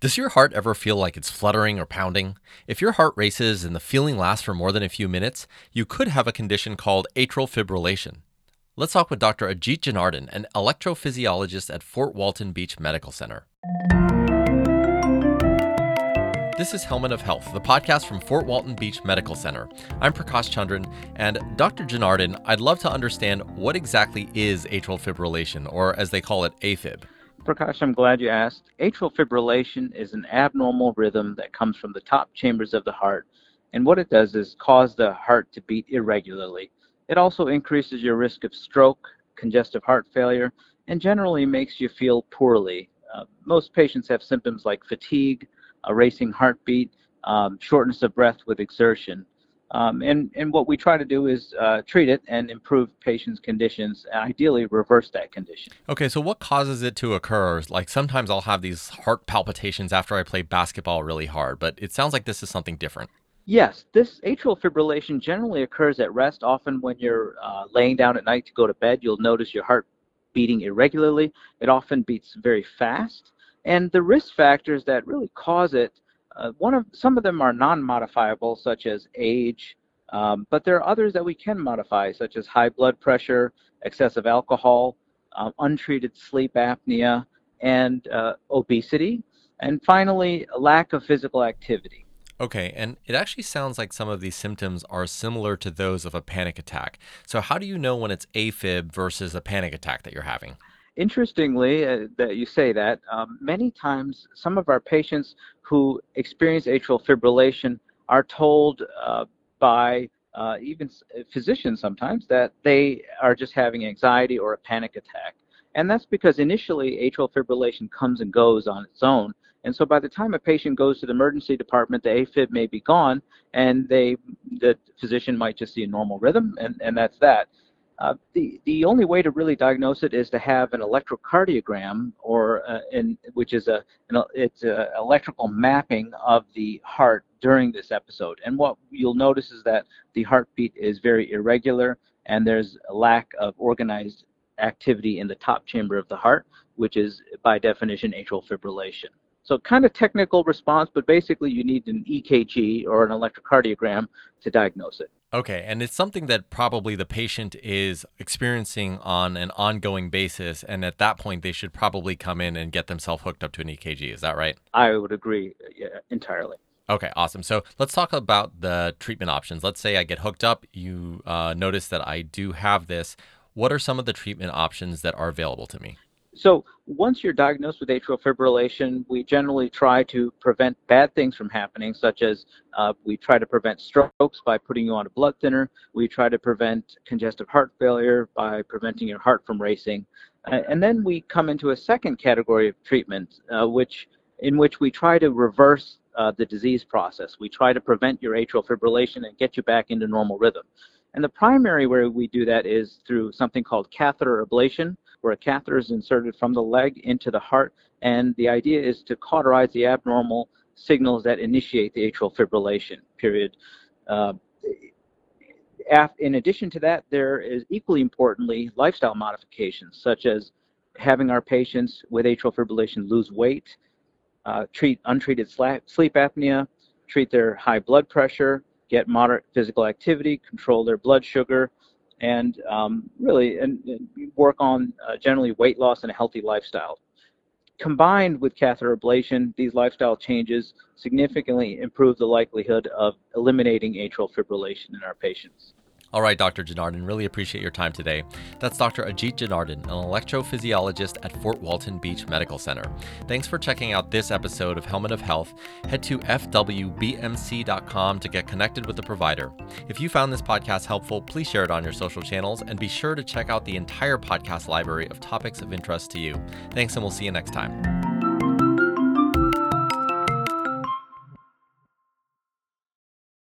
Does your heart ever feel like it's fluttering or pounding? If your heart races and the feeling lasts for more than a few minutes, you could have a condition called atrial fibrillation. Let's talk with Dr. Ajit Janardhan, an electrophysiologist at Fort Walton Beach Medical Center. This is Helmet of Health, the podcast from Fort Walton Beach Medical Center. I'm Prakash Chandran, and Dr. Janardhan, I'd love to understand what exactly is atrial fibrillation, or as they call it, AFib. Prakash, I'm glad you asked. Atrial fibrillation is an abnormal rhythm that comes from the top chambers of the heart. And what it does is cause the heart to beat irregularly. It also increases your risk of stroke, congestive heart failure, and generally makes you feel poorly. Uh, most patients have symptoms like fatigue, a racing heartbeat, um, shortness of breath with exertion. Um, and, and what we try to do is uh, treat it and improve patients' conditions, and ideally reverse that condition. Okay, so what causes it to occur? Like sometimes I'll have these heart palpitations after I play basketball really hard, but it sounds like this is something different. Yes, this atrial fibrillation generally occurs at rest. Often, when you're uh, laying down at night to go to bed, you'll notice your heart beating irregularly. It often beats very fast. And the risk factors that really cause it uh, one of some of them are non-modifiable, such as age, um, but there are others that we can modify, such as high blood pressure, excessive alcohol, um, untreated sleep apnea, and uh, obesity, and finally, lack of physical activity. Okay, and it actually sounds like some of these symptoms are similar to those of a panic attack. So, how do you know when it's AFib versus a panic attack that you're having? Interestingly, uh, that you say that, um, many times some of our patients who experience atrial fibrillation are told uh, by uh, even physicians sometimes that they are just having anxiety or a panic attack. And that's because initially atrial fibrillation comes and goes on its own. And so by the time a patient goes to the emergency department, the AFib may be gone, and they the physician might just see a normal rhythm, and, and that's that. Uh, the, the only way to really diagnose it is to have an electrocardiogram, or uh, in, which is a an, it's an electrical mapping of the heart during this episode. And what you'll notice is that the heartbeat is very irregular, and there's a lack of organized activity in the top chamber of the heart, which is by definition atrial fibrillation. So kind of technical response, but basically you need an EKG or an electrocardiogram to diagnose it. Okay, and it's something that probably the patient is experiencing on an ongoing basis, and at that point, they should probably come in and get themselves hooked up to an EKG. Is that right? I would agree yeah, entirely. Okay, awesome. So let's talk about the treatment options. Let's say I get hooked up, you uh, notice that I do have this. What are some of the treatment options that are available to me? So once you're diagnosed with atrial fibrillation, we generally try to prevent bad things from happening, such as uh, we try to prevent strokes by putting you on a blood thinner. We try to prevent congestive heart failure by preventing your heart from racing. Uh, and then we come into a second category of treatment, uh, which in which we try to reverse uh, the disease process. We try to prevent your atrial fibrillation and get you back into normal rhythm. And the primary way we do that is through something called catheter ablation, where a catheter is inserted from the leg into the heart. And the idea is to cauterize the abnormal signals that initiate the atrial fibrillation, period. Uh, in addition to that, there is equally importantly lifestyle modifications, such as having our patients with atrial fibrillation lose weight, uh, treat untreated sleep apnea, treat their high blood pressure, get moderate physical activity, control their blood sugar, and um, really and, and, work on uh, generally weight loss and a healthy lifestyle. Combined with catheter ablation, these lifestyle changes significantly improve the likelihood of eliminating atrial fibrillation in our patients. All right, Dr. Janardhan, really appreciate your time today. That's Dr. Ajit Janardhan, an electrophysiologist at Fort Walton Beach Medical Center. Thanks for checking out this episode of Helmet of Health. Head to fwbmc.com to get connected with the provider. If you found this podcast helpful, please share it on your social channels and be sure to check out the entire podcast library of topics of interest to you. Thanks, and we'll see you next time.